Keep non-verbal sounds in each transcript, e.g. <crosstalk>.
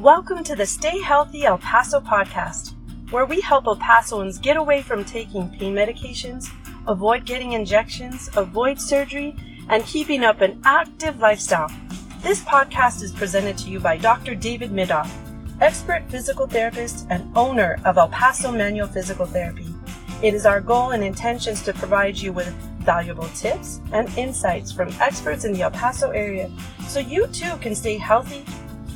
Welcome to the Stay Healthy El Paso podcast, where we help El Pasoans get away from taking pain medications, avoid getting injections, avoid surgery, and keeping up an active lifestyle. This podcast is presented to you by Dr. David Midoff, expert physical therapist and owner of El Paso Manual Physical Therapy. It is our goal and intentions to provide you with valuable tips and insights from experts in the El Paso area so you too can stay healthy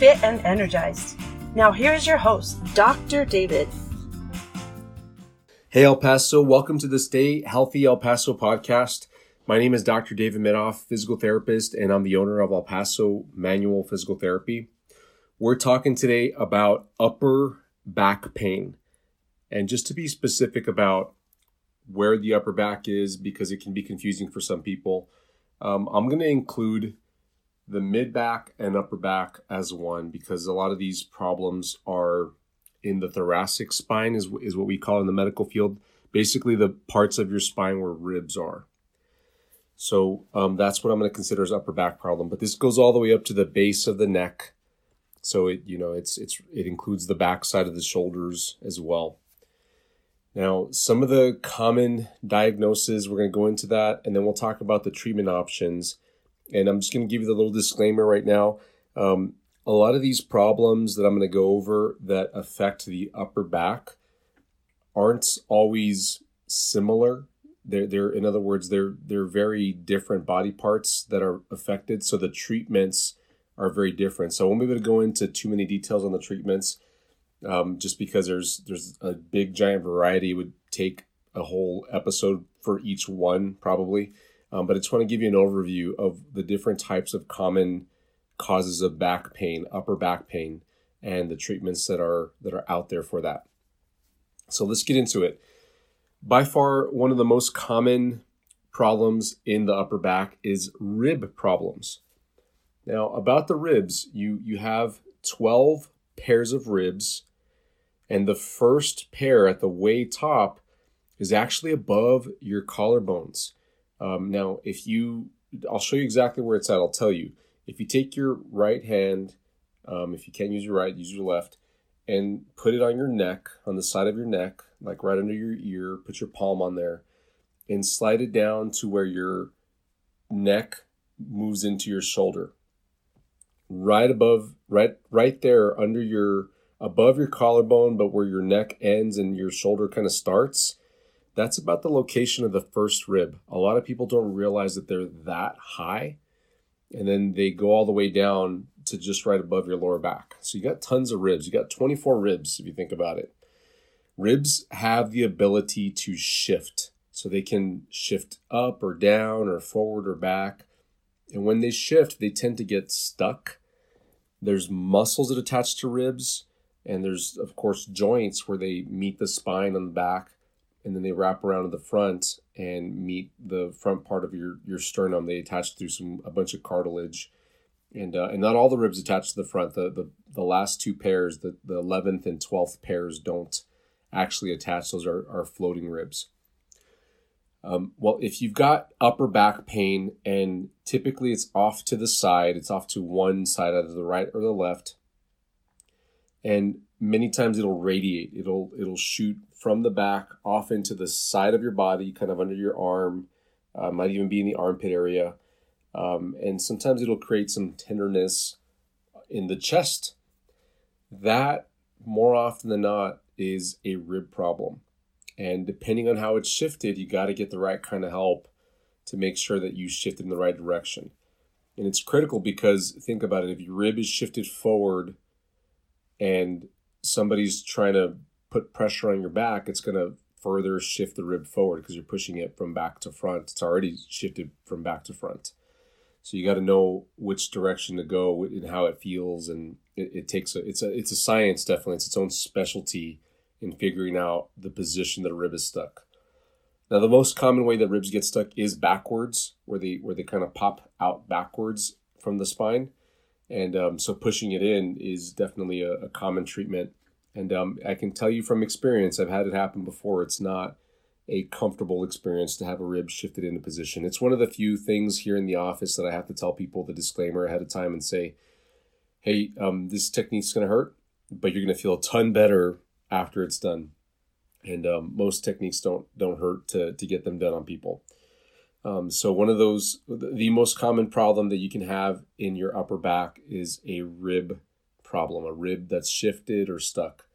fit and energized. Now, here's your host, Dr. David. Hey, El Paso. Welcome to the Stay Healthy El Paso podcast. My name is Dr. David Midoff, physical therapist, and I'm the owner of El Paso Manual Physical Therapy. We're talking today about upper back pain. And just to be specific about where the upper back is, because it can be confusing for some people, um, I'm going to include the mid back and upper back as one because a lot of these problems are in the thoracic spine is, is what we call in the medical field. Basically the parts of your spine where ribs are. So um, that's what i'm going to consider as upper back problem but this goes all the way up to the base of the neck. So it you know it's it's it includes the back side of the shoulders as well. Now some of the common diagnoses we're going to go into that and then we'll talk about the treatment options and I'm just going to give you the little disclaimer right now. Um, a lot of these problems that I'm going to go over that affect the upper back aren't always similar. They're, they're in other words, they're they're very different body parts that are affected. So the treatments are very different. So I won't be able to go into too many details on the treatments, um, just because there's there's a big giant variety. It would take a whole episode for each one probably. Um, but I just want to give you an overview of the different types of common causes of back pain, upper back pain, and the treatments that are that are out there for that. So let's get into it. By far, one of the most common problems in the upper back is rib problems. Now, about the ribs, you you have 12 pairs of ribs, and the first pair at the way top is actually above your collarbones. Um, now, if you, I'll show you exactly where it's at. I'll tell you. If you take your right hand, um, if you can't use your right, use your left, and put it on your neck, on the side of your neck, like right under your ear, put your palm on there, and slide it down to where your neck moves into your shoulder. Right above, right, right there under your, above your collarbone, but where your neck ends and your shoulder kind of starts that's about the location of the first rib. A lot of people don't realize that they're that high, and then they go all the way down to just right above your lower back. So you got tons of ribs. You got 24 ribs if you think about it. Ribs have the ability to shift. So they can shift up or down or forward or back. And when they shift, they tend to get stuck. There's muscles that attach to ribs, and there's, of course, joints where they meet the spine on the back and then they wrap around to the front and meet the front part of your your sternum. They attach through some a bunch of cartilage, and uh, and not all the ribs attach to the front. The the, the last two pairs, the the eleventh and twelfth pairs, don't actually attach. Those are are floating ribs. Um, well, if you've got upper back pain and typically it's off to the side, it's off to one side, either the right or the left, and many times it'll radiate. It'll it'll shoot from the back off into the side of your body, kind of under your arm, uh, might even be in the armpit area. Um, and sometimes it'll create some tenderness in the chest. That, more often than not, is a rib problem. And depending on how it's shifted, you got to get the right kind of help to make sure that you shift in the right direction. And it's critical because think about it if your rib is shifted forward and somebody's trying to put pressure on your back, it's going to further shift the rib forward because you're pushing it from back to front. It's already shifted from back to front. So you got to know which direction to go and how it feels, and it, it takes a it's a it's a science definitely. It's its own specialty in figuring out the position that a rib is stuck. Now the most common way that ribs get stuck is backwards, where they where they kind of pop out backwards from the spine, and um, so pushing it in is definitely a, a common treatment and um, I can tell you from experience, I've had it happen before. It's not a comfortable experience to have a rib shifted into position. It's one of the few things here in the office that I have to tell people the disclaimer ahead of time and say, hey, um, this technique's going to hurt, but you're going to feel a ton better after it's done. And um, most techniques don't don't hurt to to get them done on people. Um, so one of those, the most common problem that you can have in your upper back is a rib problem, a rib that's shifted or stuck.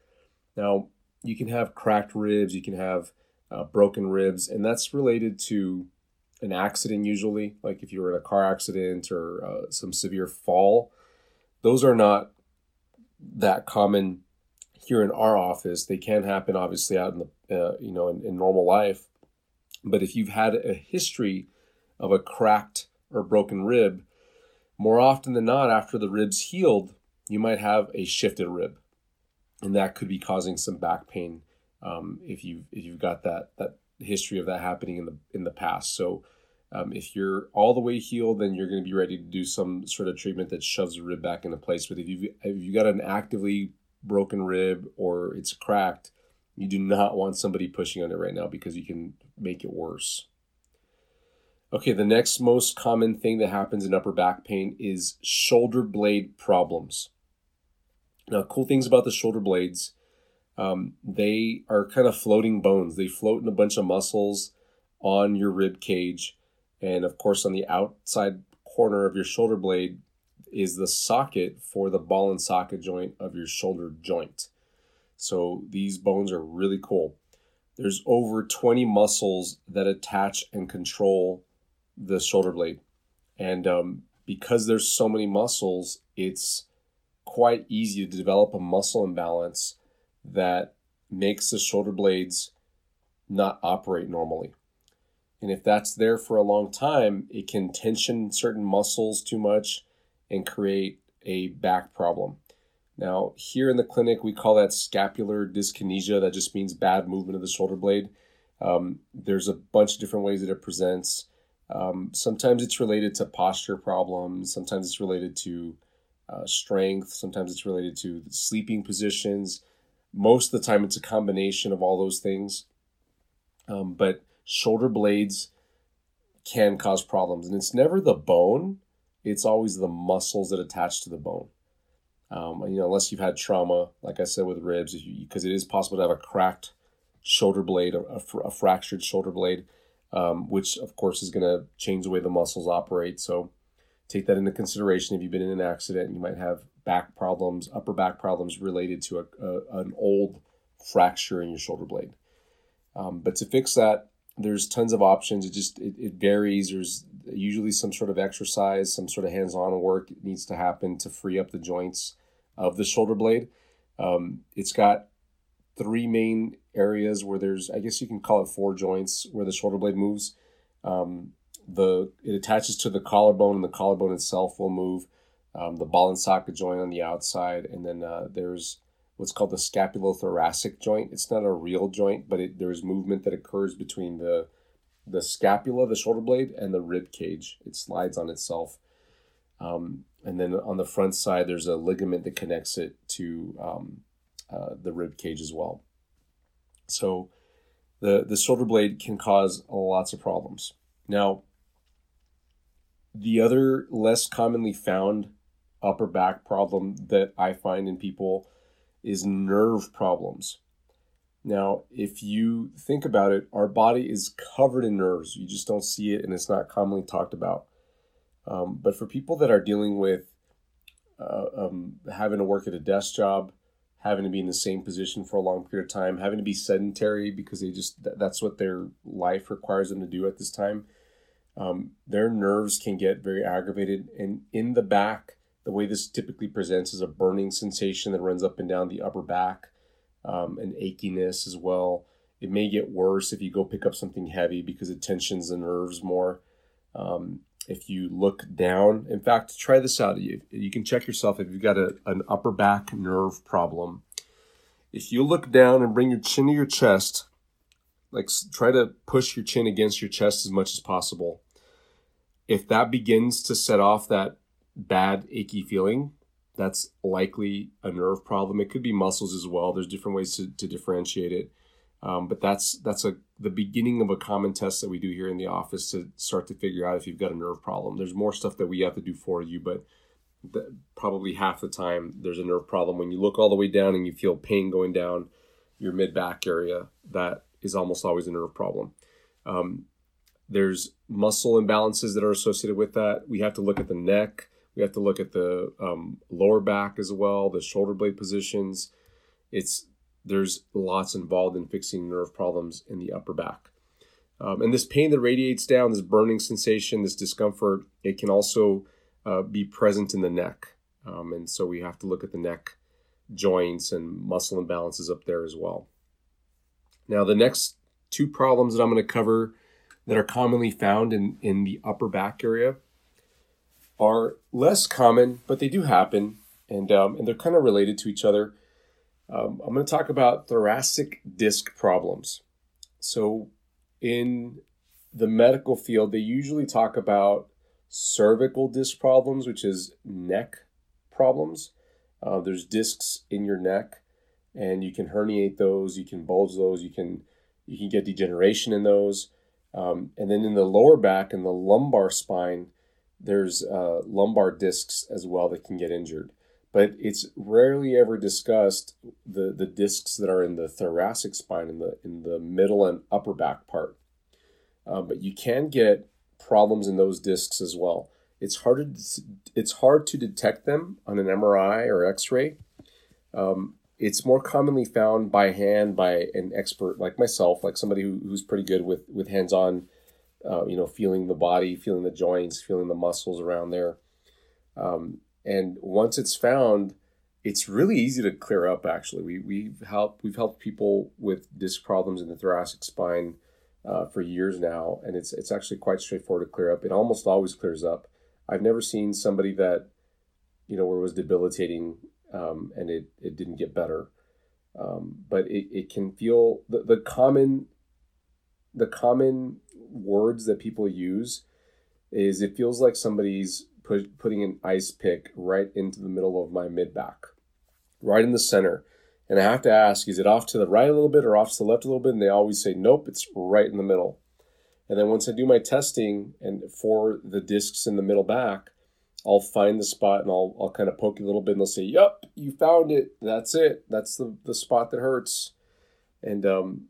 Now you can have cracked ribs, you can have uh, broken ribs, and that's related to an accident usually, like if you were in a car accident or uh, some severe fall. Those are not that common here in our office. They can happen obviously out in the uh, you know in, in normal life, but if you've had a history of a cracked or broken rib, more often than not, after the rib's healed, you might have a shifted rib, and that could be causing some back pain um, if you if you've got that that history of that happening in the in the past. So um, if you're all the way healed, then you're going to be ready to do some sort of treatment that shoves the rib back into place. But if you if you got an actively broken rib or it's cracked, you do not want somebody pushing on it right now because you can make it worse. Okay, the next most common thing that happens in upper back pain is shoulder blade problems. Now, cool things about the shoulder blades um, they are kind of floating bones. They float in a bunch of muscles on your rib cage. And of course, on the outside corner of your shoulder blade is the socket for the ball and socket joint of your shoulder joint. So these bones are really cool. There's over 20 muscles that attach and control the shoulder blade. And um, because there's so many muscles, it's quite easy to develop a muscle imbalance that makes the shoulder blades not operate normally. And if that's there for a long time, it can tension certain muscles too much and create a back problem. Now, here in the clinic, we call that scapular dyskinesia. That just means bad movement of the shoulder blade. Um, there's a bunch of different ways that it presents. Um, sometimes it's related to posture problems. Sometimes it's related to uh, strength. Sometimes it's related to sleeping positions. Most of the time it's a combination of all those things. Um, but shoulder blades can cause problems and it's never the bone. It's always the muscles that attach to the bone. Um, you know unless you've had trauma like i said with ribs because it is possible to have a cracked shoulder blade a, a fractured shoulder blade um, which of course is going to change the way the muscles operate. So take that into consideration if you've been in an accident you might have back problems, upper back problems related to a, a an old fracture in your shoulder blade. Um, but to fix that, there's tons of options. It just it, it varies. There's usually some sort of exercise, some sort of hands-on work needs to happen to free up the joints of the shoulder blade. Um, it's got three main areas where there's, I guess you can call it four joints where the shoulder blade moves. Um, the it attaches to the collarbone, and the collarbone itself will move um, the ball and socket joint on the outside, and then uh, there's what's called the scapulothoracic joint. It's not a real joint, but it, there's movement that occurs between the the scapula, the shoulder blade, and the rib cage. It slides on itself. Um, and then on the front side, there's a ligament that connects it to um, uh, the rib cage as well. So the the shoulder blade can cause lots of problems. Now, the other less commonly found upper back problem that I find in people is nerve problems. Now, if you think about it, our body is covered in nerves. You just don't see it and it's not commonly talked about. Um, but for people that are dealing with uh, um, having to work at a desk job, having to be in the same position for a long period of time, having to be sedentary because they just that's what their life requires them to do at this time, um, their nerves can get very aggravated. And in the back, the way this typically presents is a burning sensation that runs up and down the upper back, um, and achiness as well. It may get worse if you go pick up something heavy because it tensions the nerves more. Um, if you look down, in fact, try this out. You, you can check yourself if you've got a, an upper back nerve problem. If you look down and bring your chin to your chest, like try to push your chin against your chest as much as possible. If that begins to set off that bad achy feeling, that's likely a nerve problem. It could be muscles as well. There's different ways to, to differentiate it. Um, but that's that's a the beginning of a common test that we do here in the office to start to figure out if you've got a nerve problem. There's more stuff that we have to do for you, but probably half the time there's a nerve problem. When you look all the way down and you feel pain going down your mid back area, that is almost always a nerve problem. Um, there's muscle imbalances that are associated with that. We have to look at the neck. We have to look at the um, lower back as well, the shoulder blade positions. It's there's lots involved in fixing nerve problems in the upper back. Um, and this pain that radiates down, this burning sensation, this discomfort, it can also uh, be present in the neck. Um, and so we have to look at the neck joints and muscle imbalances up there as well. Now, the next two problems that I'm going to cover that are commonly found in, in the upper back area are less common, but they do happen, and, um, and they're kind of related to each other. Um, I'm going to talk about thoracic disc problems. So, in the medical field, they usually talk about cervical disc problems, which is neck problems. Uh, there's discs in your neck, and you can herniate those, you can bulge those, you can you can get degeneration in those. Um, and then in the lower back and the lumbar spine, there's uh, lumbar discs as well that can get injured. But it's rarely ever discussed the, the discs that are in the thoracic spine in the in the middle and upper back part. Uh, but you can get problems in those discs as well. It's hard to, it's hard to detect them on an MRI or X-ray. Um, it's more commonly found by hand by an expert like myself, like somebody who, who's pretty good with with hands-on, uh, you know, feeling the body, feeling the joints, feeling the muscles around there. Um, and once it's found, it's really easy to clear up. Actually, we we've helped we've helped people with disc problems in the thoracic spine uh, for years now, and it's it's actually quite straightforward to clear up. It almost always clears up. I've never seen somebody that, you know, where was debilitating um, and it, it didn't get better. Um, but it, it can feel the, the common the common words that people use is it feels like somebody's put, putting an ice pick right into the middle of my mid back, right in the center. And I have to ask, is it off to the right a little bit or off to the left a little bit? And they always say, nope, it's right in the middle. And then once I do my testing and for the discs in the middle back, I'll find the spot and I'll, I'll kind of poke a little bit and they'll say, "Yep, you found it. That's it. That's the, the spot that hurts. And um,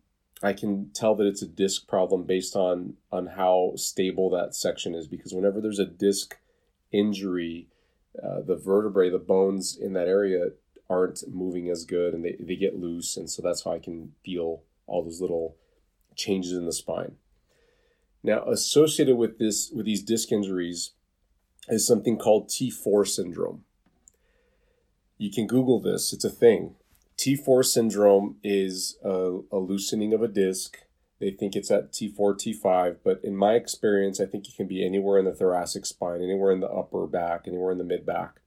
I can tell that it's a disc problem based on on how stable that section is because whenever there's a disc injury, uh, the vertebrae, the bones in that area aren't moving as good and they, they get loose. And so that's how I can feel all those little changes in the spine. Now, associated with this with these disc injuries is something called T4 syndrome. You can Google this, it's a thing. T4 syndrome is a, a loosening of a disc. They think it's at T4, T5, but in my experience, I think it can be anywhere in the thoracic spine, anywhere in the upper back, anywhere in the mid back.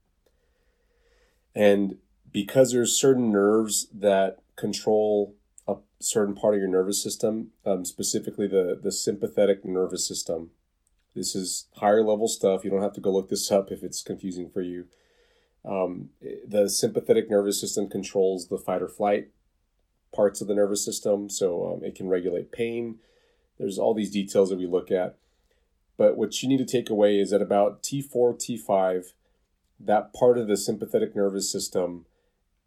And because there's certain nerves that control a certain part of your nervous system, um, specifically the, the sympathetic nervous system. This is higher level stuff. You don't have to go look this up if it's confusing for you. Um, the sympathetic nervous system controls the fight or flight parts of the nervous system, so um, it can regulate pain. There's all these details that we look at. But what you need to take away is that about T4, T5, that part of the sympathetic nervous system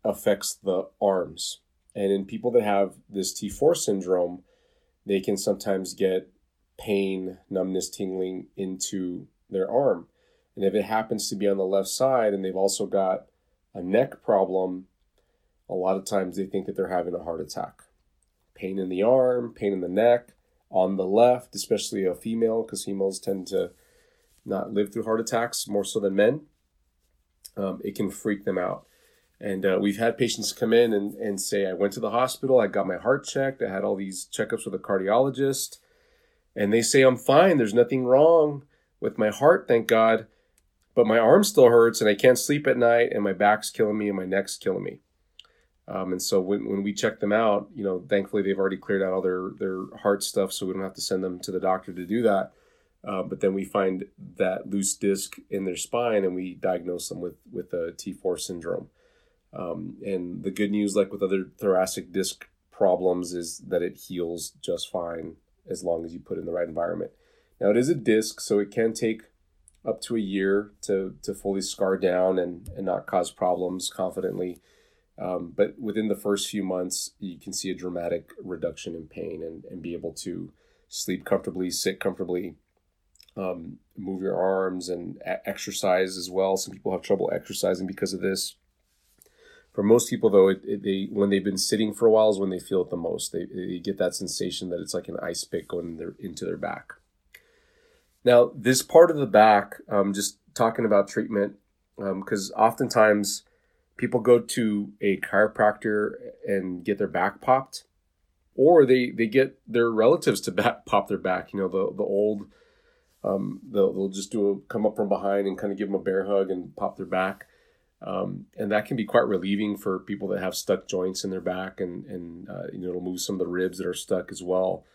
affects the arms. And in people that have this T4 syndrome, they can sometimes get pain, numbness, tingling into their arm. And if it happens to be on the left side and they've also got a neck problem, a lot of times they think that they're having a heart attack. Pain in the arm, pain in the neck, on the left, especially a female, because females tend to not live through heart attacks more so than men. Um, it can freak them out. And uh, we've had patients come in and, and say, I went to the hospital, I got my heart checked, I had all these checkups with a cardiologist, and they say I'm fine, there's nothing wrong with my heart, thank God, but my arm still hurts and I can't sleep at night and my back's killing me and my neck's killing me. Um, and so when, when we check them out, you know, thankfully they've already cleared out all their, their heart stuff, so we don't have to send them to the doctor to do that. Uh, but then we find that loose disc in their spine and we diagnose them with, with a T4 syndrome. Um, and the good news, like with other thoracic disc problems, is that it heals just fine as long as you put in the right environment. Now, it is a disc, so it can take up to a year to, to fully scar down and, and not cause problems confidently. Um, but within the first few months, you can see a dramatic reduction in pain and, and be able to sleep comfortably, sit comfortably, um, move your arms, and exercise as well. Some people have trouble exercising because of this. For most people, though, it, it, they when they've been sitting for a while is when they feel it the most. They, they get that sensation that it's like an ice pick going in their, into their back. Now, this part of the back, um, just talking about treatment, because um, oftentimes people go to a chiropractor and get their back popped, or they they get their relatives to <laughs> back, pop their back. You know, the the old, um, they'll they'll just do a come up from behind and kind of give them a bear hug and pop their back. Um, and that can be quite relieving for people that have stuck joints in their back, and and uh, you know it'll move some of the ribs that are stuck as well.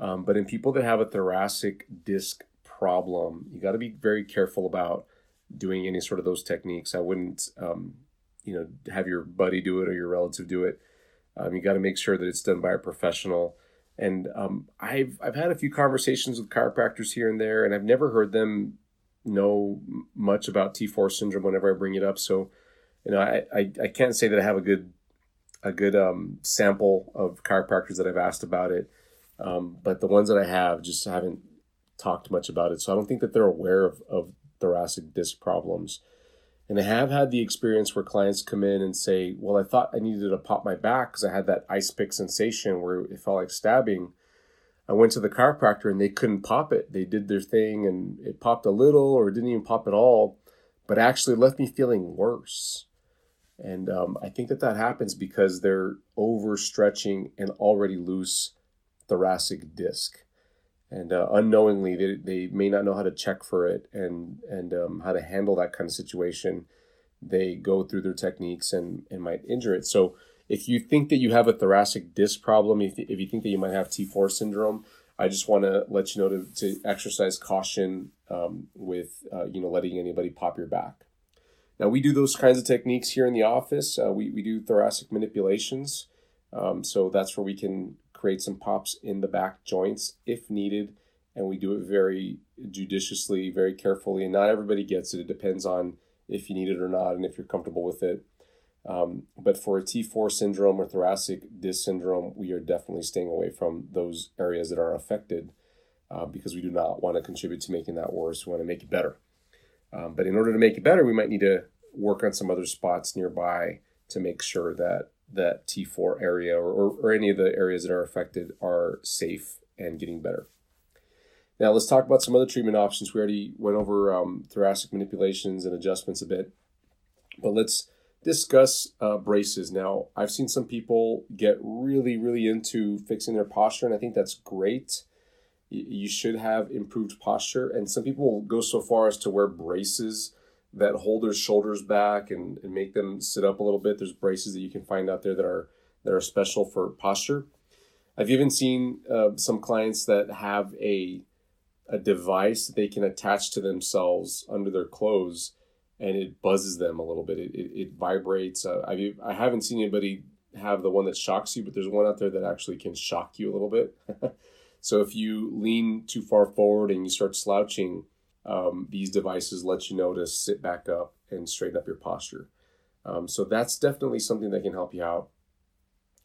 Um, but in people that have a thoracic disc problem, you got to be very careful about doing any sort of those techniques. I wouldn't, um, you know, have your buddy do it or your relative do it. Um, you got to make sure that it's done by a professional. And um, I've I've had a few conversations with chiropractors here and there, and I've never heard them know much about T4 syndrome whenever I bring it up. So, you know, I, I, I can't say that I have a good a good um, sample of chiropractors that I've asked about it. Um, but the ones that I have just haven't talked much about it. So I don't think that they're aware of, of thoracic disc problems. And I have had the experience where clients come in and say, Well, I thought I needed to pop my back because I had that ice pick sensation where it felt like stabbing. I went to the chiropractor and they couldn't pop it. They did their thing and it popped a little or didn't even pop at all, but actually left me feeling worse. And um, I think that that happens because they're overstretching an already loose thoracic disc and uh, unknowingly they, they may not know how to check for it and and um, how to handle that kind of situation they go through their techniques and, and might injure it so if you think that you have a thoracic disc problem if, if you think that you might have t4 syndrome i just want to let you know to, to exercise caution um, with uh, you know letting anybody pop your back now we do those kinds of techniques here in the office uh, we, we do thoracic manipulations um, so that's where we can create some pops in the back joints if needed. And we do it very judiciously, very carefully. And not everybody gets it. It depends on if you need it or not and if you're comfortable with it. Um, but for a T4 syndrome or thoracic disc syndrome, we are definitely staying away from those areas that are affected uh, because we do not want to contribute to making that worse. We want to make it better. Um, but in order to make it better, we might need to work on some other spots nearby to make sure that that T4 area or, or, or any of the areas that are affected are safe and getting better. Now let's talk about some other treatment options. We already went over um, thoracic manipulations and adjustments a bit, but let's discuss uh, braces. Now I've seen some people get really, really into fixing their posture, and I think that's great. You should have improved posture, and some people will go so far as to wear braces that hold their shoulders back and, and make them sit up a little bit. There's braces that you can find out there that are that are special for posture. I've even seen uh, some clients that have a a device that they can attach to themselves under their clothes, and it buzzes them a little bit. It, it, it vibrates. Uh, I I haven't seen anybody have the one that shocks you, but there's one out there that actually can shock you a little bit. <laughs> so if you lean too far forward and you start slouching, um, these devices let you know to sit back up and straighten up your posture. Um, so that's definitely something that can help you out.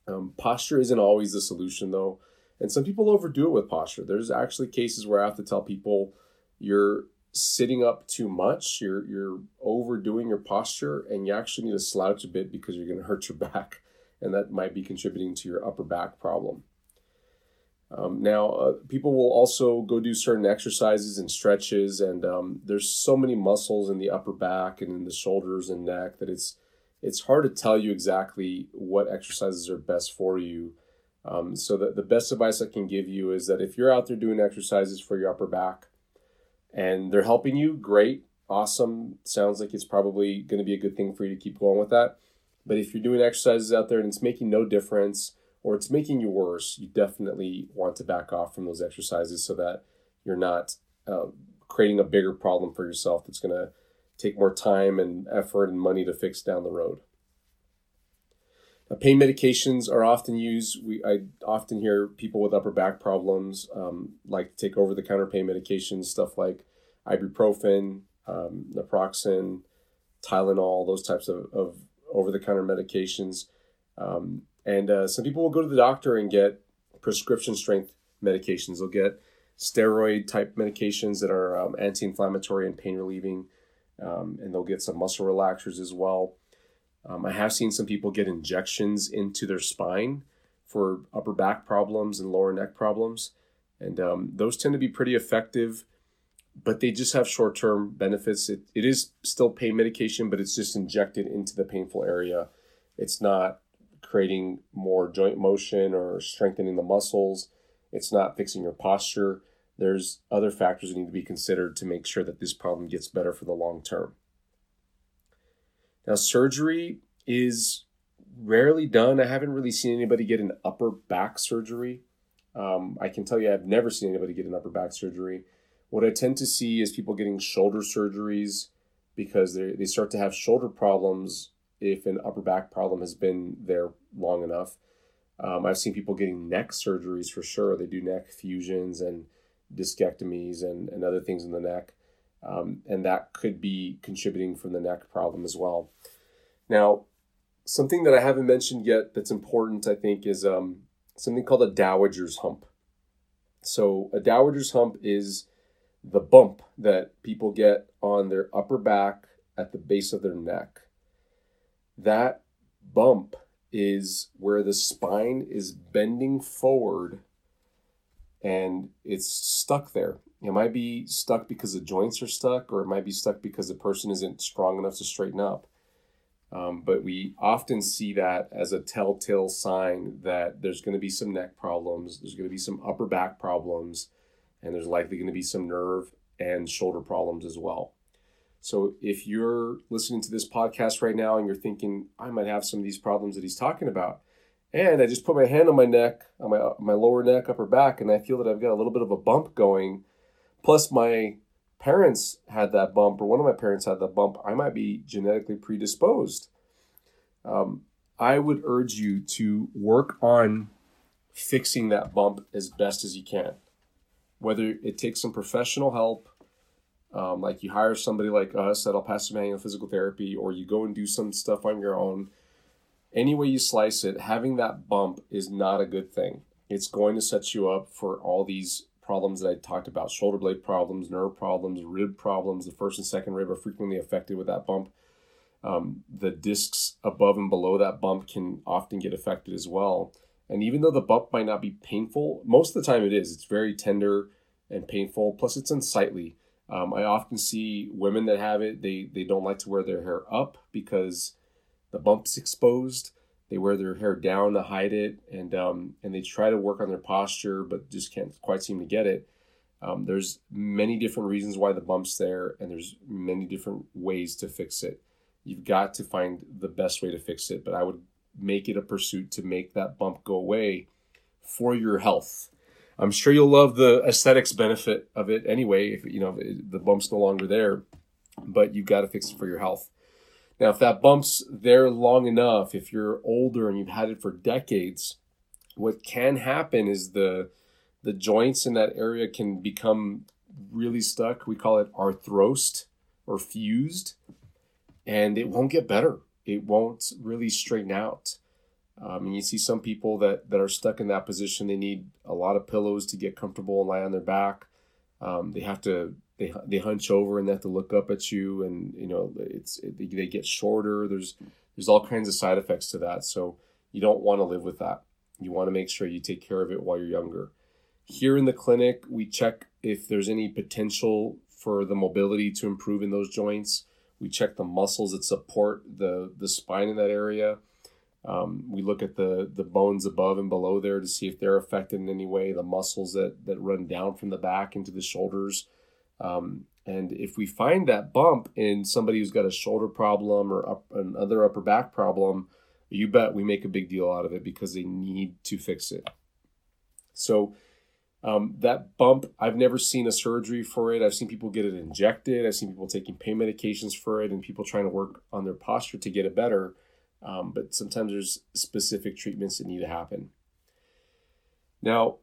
Um, posture isn't always the solution though, and some people overdo it with posture. There's actually cases where I have to tell people you're sitting up too much, you're you're overdoing your posture, and you actually need to slouch a bit because you're going to hurt your back, and that might be contributing to your upper back problem. Um, now, uh, people will also go do certain exercises and stretches, and um, there's so many muscles in the upper back and in the shoulders and neck that it's it's hard to tell you exactly what exercises are best for you. Um, so the, the best advice I can give you is that if you're out there doing exercises for your upper back and they're helping you, great, awesome. Sounds like it's probably going to be a good thing for you to keep going with that. But if you're doing exercises out there and it's making no difference, or it's making you worse, you definitely want to back off from those exercises so that you're not uh, creating a bigger problem for yourself that's going to take more time and effort and money to fix down the road. Now, pain medications are often used. We I often hear people with upper back problems um, like take over the counter pain medications, stuff like ibuprofen, um, naproxen, Tylenol, those types of, of over the counter medications. Um, and uh, some people will go to the doctor and get prescription strength medications. They'll get steroid type medications that are um, anti inflammatory and pain relieving. Um, and they'll get some muscle relaxers as well. Um, I have seen some people get injections into their spine for upper back problems and lower neck problems. And um, those tend to be pretty effective, but they just have short term benefits. It, it is still pain medication, but it's just injected into the painful area. It's not creating more joint motion or strengthening the muscles. It's not fixing your posture. There's other factors that need to be considered to make sure that this problem gets better for the long term. Now, surgery is rarely done. I haven't really seen anybody get an upper back surgery. Um, I can tell you, I've never seen anybody get an upper back surgery. What I tend to see is people getting shoulder surgeries because they, they start to have shoulder problems if an upper back problem has been there long enough. Um, I've seen people getting neck surgeries for sure. They do neck fusions and discectomies and, and other things in the neck. Um, and that could be contributing from the neck problem as well. Now, something that I haven't mentioned yet that's important, I think, is um, something called a dowager's hump. So, a dowager's hump is the bump that people get on their upper back at the base of their neck. That bump is where the spine is bending forward and it's stuck there. It might be stuck because the joints are stuck, or it might be stuck because the person isn't strong enough to straighten up. Um, but we often see that as a telltale sign that there's going to be some neck problems, there's going to be some upper back problems, and there's likely going to be some nerve and shoulder problems as well. So if you're listening to this podcast right now and you're thinking, I might have some of these problems that he's talking about, and I just put my hand on my neck, on my my lower neck, upper back, and I feel that I've got a little bit of a bump going. Plus, my parents had that bump, or one of my parents had that bump. I might be genetically predisposed. Um, I would urge you to work on fixing that bump as best as you can. Whether it takes some professional help um, like you hire somebody like us at El Paso Manual Physical Therapy, or you go and do some stuff on your own. Any way you slice it, having that bump is not a good thing. It's going to set you up for all these problems that I talked about shoulder blade problems, nerve problems, rib problems. The first and second rib are frequently affected with that bump. Um, the discs above and below that bump can often get affected as well. And even though the bump might not be painful, most of the time it is. It's very tender and painful. Plus, it's unsightly. Um, I often see women that have it, they, they don't like to wear their hair up because the bump's exposed. They wear their hair down to hide it, and um, and they try to work on their posture, but just can't quite seem to get it. Um, there's many different reasons why the bump's there, and there's many different ways to fix it. You've got to find the best way to fix it, but I would make it a pursuit to make that bump go away for your health. I'm sure you'll love the aesthetics benefit of it anyway. If you know the bump's no longer there, but you've got to fix it for your health. Now, if that bump's there long enough, if you're older and you've had it for decades, what can happen is the the joints in that area can become really stuck. We call it arthrosed or fused, and it won't get better. It won't really straighten out. Um, and you see some people that, that are stuck in that position. They need a lot of pillows to get comfortable and lie on their back. Um, they have to they, they hunch over and they have to look up at you, and you know it's it, they, they get shorter. There's there's all kinds of side effects to that. So you don't want to live with that. You want to make sure you take care of it while you're younger. Here in the clinic, we check if there's any potential for the mobility to improve in those joints. We check the muscles that support the the spine in that area um, we look at the the bones above and below there to see if they're affected in any way. The muscles that that run down from the back into the shoulders. Um, and if we find that bump in somebody who's got a shoulder problem or up, another upper back problem, you bet we make a big deal out of it because they need to fix it. So um, that bump, I've never seen a surgery for it. I've seen people get it injected. I've seen people taking pain medications for it, and people trying to work on their posture to get it better. Um, but sometimes there's specific treatments that need to happen. Now,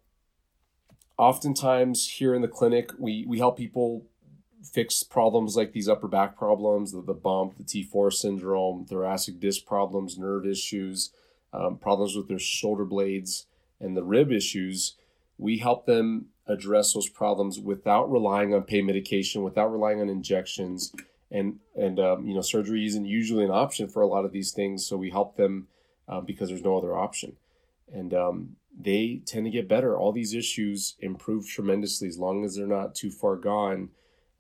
oftentimes here in the clinic, we, we help people fix problems like these upper back problems, the, the bump, the T4 syndrome, thoracic disc problems, nerve issues, um, problems with their shoulder blades, and the rib issues. We help them address those problems without relying on pain medication, without relying on injections, and and um, you know surgery isn't usually an option for a lot of these things. So we help them uh, because there's no other option, and um, they tend to get better. All these issues improve tremendously as long as they're not too far gone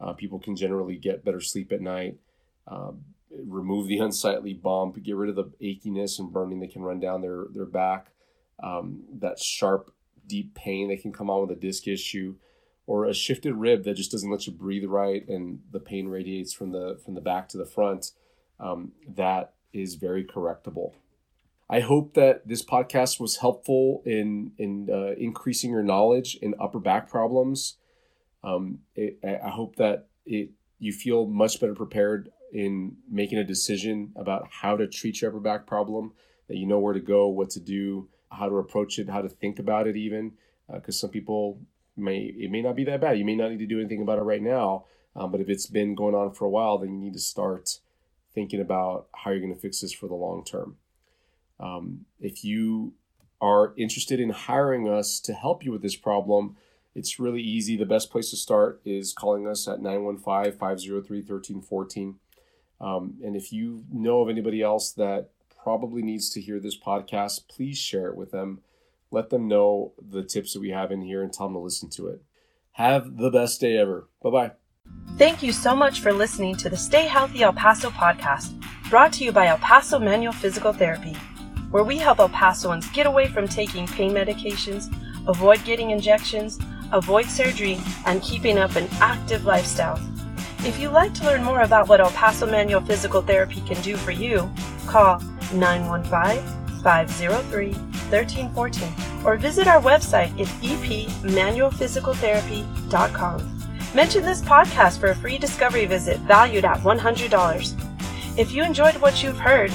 uh, people can generally get better sleep at night, um, remove the <laughs> unsightly bump, get rid of the achiness and burning that can run down their, their back, um, that sharp, deep pain that can come on with a disc issue, or a shifted rib that just doesn't let you breathe right and the pain radiates from the from the back to the front. Um, that is very correctable. I hope that this podcast was helpful in in uh, increasing your knowledge in upper back problems. Um, it, I hope that it you feel much better prepared in making a decision about how to treat your upper back problem. That you know where to go, what to do, how to approach it, how to think about it, even because uh, some people may it may not be that bad. You may not need to do anything about it right now, um, but if it's been going on for a while, then you need to start thinking about how you're going to fix this for the long term. Um, if you are interested in hiring us to help you with this problem, it's really easy. The best place to start is calling us at 915 503 1314. Um, and if you know of anybody else that probably needs to hear this podcast, please share it with them. Let them know the tips that we have in here and tell them to listen to it. Have the best day ever. Bye bye. Thank you so much for listening to the Stay Healthy El Paso podcast, brought to you by El Paso Manual Physical Therapy, where we help El Pasoans get away from taking pain medications, avoid getting injections, avoid surgery, and keeping up an active lifestyle. If you'd like to learn more about what El Paso Manual Physical Therapy can do for you, call 915 503 1314 or visit our website at epmanualphysicaltherapy.com. Mention this podcast for a free discovery visit valued at $100. If you enjoyed what you've heard,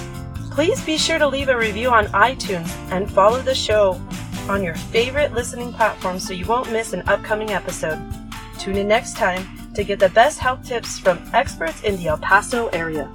please be sure to leave a review on iTunes and follow the show on your favorite listening platform so you won't miss an upcoming episode. Tune in next time to get the best health tips from experts in the El Paso area.